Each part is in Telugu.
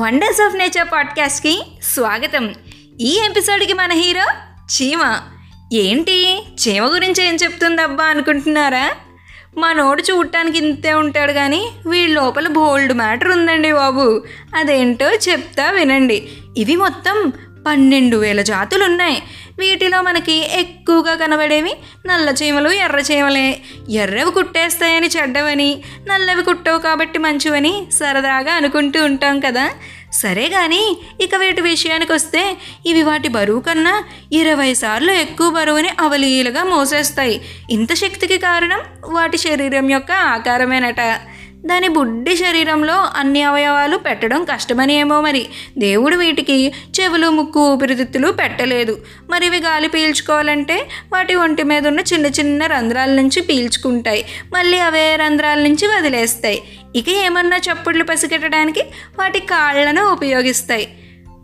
వండర్స్ ఆఫ్ నేచర్ పాడ్కాస్ట్కి స్వాగతం. ఈ ఎపిసోడ్కి మన హీరో చీమ. ఏంటి? చీమ గురించి ఏం చెప్తుందబ్బా అనుకుంటున్నారా? మా నోడు చూడటానికి ఇంతే ఉంటాడు కానీ వీడి లోపల బోల్డ్ మ్యాటర్ ఉందండి బాబు. అదేంటో చెప్తా వినండి. ఇవి మొత్తం పన్నెండు వేల జాతులు ఉన్నాయి వీటిలో మనకి ఎక్కువగా కనబడేవి నల్ల చీమలు ఎర్ర చీమలే. ఎర్రవి కుట్టేస్తాయని చెడ్డవని నల్లవి కుట్టవు కాబట్టి మంచివని సరదాగా అనుకుంటూ ఉంటాం కదా. సరే కానీ ఇక వీటి విషయానికి వస్తే ఇవి వాటి బరువు కన్నా ఇరవై సార్లు ఎక్కువ బరువుని అవలీలుగా మోసేస్తాయి. ఇంత శక్తికి కారణం వాటి శరీరం యొక్క ఆకారమేనట. దాని బుడ్డి శరీరంలో అన్ని అవయవాలు పెట్టడం కష్టమని ఏమో మరి. దేవుడు వీటికి చెవులు ముక్కు ఊపిరితిత్తులు పెట్టలేదు. మరి ఇవి గాలి పీల్చుకోవాలంటే వాటి ఒంటి మీద ఉన్న చిన్న చిన్న రంధ్రాల నుంచి పీల్చుకుంటాయి. మళ్ళీ అవే రంధ్రాల నుంచి వదిలేస్తాయి. ఇక ఏమన్నా చప్పుళ్ళు పసిగట్టడానికి వాటి కాళ్ళను ఉపయోగిస్తాయి.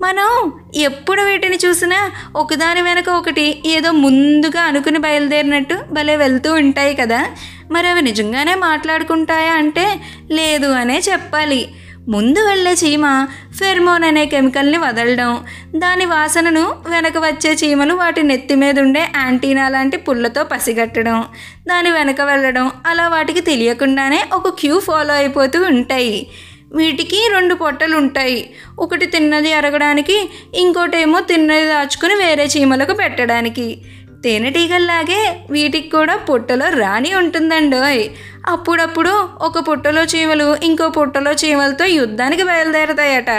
మనం ఎప్పుడు వీటిని చూసినా ఒకదాని వెనక ఒకటి ఏదో ముందుగా అనుకుని బయలుదేరినట్టు భలే వెళ్తూ ఉంటాయి కదా. మరి అవి నిజంగానే మాట్లాడుకుంటాయా అంటే లేదు అనే చెప్పాలి. ముందు వెళ్ళే చీమ ఫెర్మోన్ అనే కెమికల్ని వదలడం దాని వాసనను వెనక వచ్చే చీమలు వాటి నెత్తి మీద ఉండే యాంటీనా లాంటి పుల్లతో పసిగట్టడం దాని వెనక వెళ్ళడం అలా వాటికి తెలియకుండానే ఒక క్యూ ఫాలో అయిపోతూ ఉంటాయి. వీటికి రెండు పొట్టలు ఉంటాయి. ఒకటి తిన్నది అరగడానికి ఇంకోటేమో తిన్నది దాచుకుని వేరే చీమలకు పెట్టడానికి. తేనెటీగల్లాగే వీటికి కూడా పుట్టలో రాణి ఉంటుందండోయ్. అప్పుడప్పుడు ఒక పుట్టలో చీమలు ఇంకో పుట్టలో చీమలతో యుద్ధానికి బయలుదేరతాయట.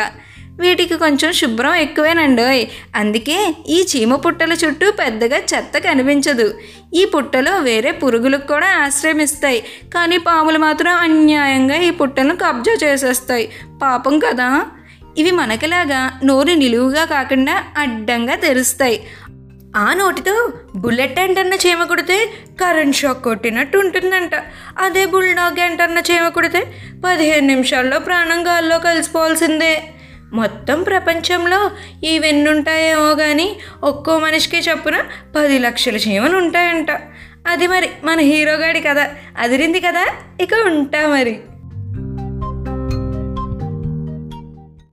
వీటికి కొంచెం శుభ్రం ఎక్కువేనండోయ్. అందుకే ఈ చీమ పుట్టల చుట్టూ పెద్దగా చెత్త కనిపించదు. ఈ పుట్టలో వేరే పురుగులకు కూడా ఆశ్రయమిస్తాయి. కానీ పాములు మాత్రం అన్యాయంగా ఈ పుట్టలను కబ్జా చేసేస్తాయి. పాపం కదా? ఇవి మనకిలాగా నోరు నిలువుగా కాకుండా అడ్డంగా తెరుస్తాయి. ఆ నోటితో బుల్లెట్ ఎంటర్న చీమ కొడితే కరెంట్ షాక్ కొట్టినట్టు ఉంటుందంట. అదే బుల్డాగ్ ఎంటర్న చీమ కొడితే పదిహేను నిమిషాల్లో ప్రాణం గాల్లో కలిసిపోవాల్సిందే. మొత్తం ప్రపంచంలో ఇవెన్నుంటాయేమో కానీ ఒక్కో మనిషికి చొప్పున పది లక్షల చీమలు ఉంటాయంట అది మరి మన హీరోగాడి కదా అదిరింది కదా? ఇక ఉంటా మరి.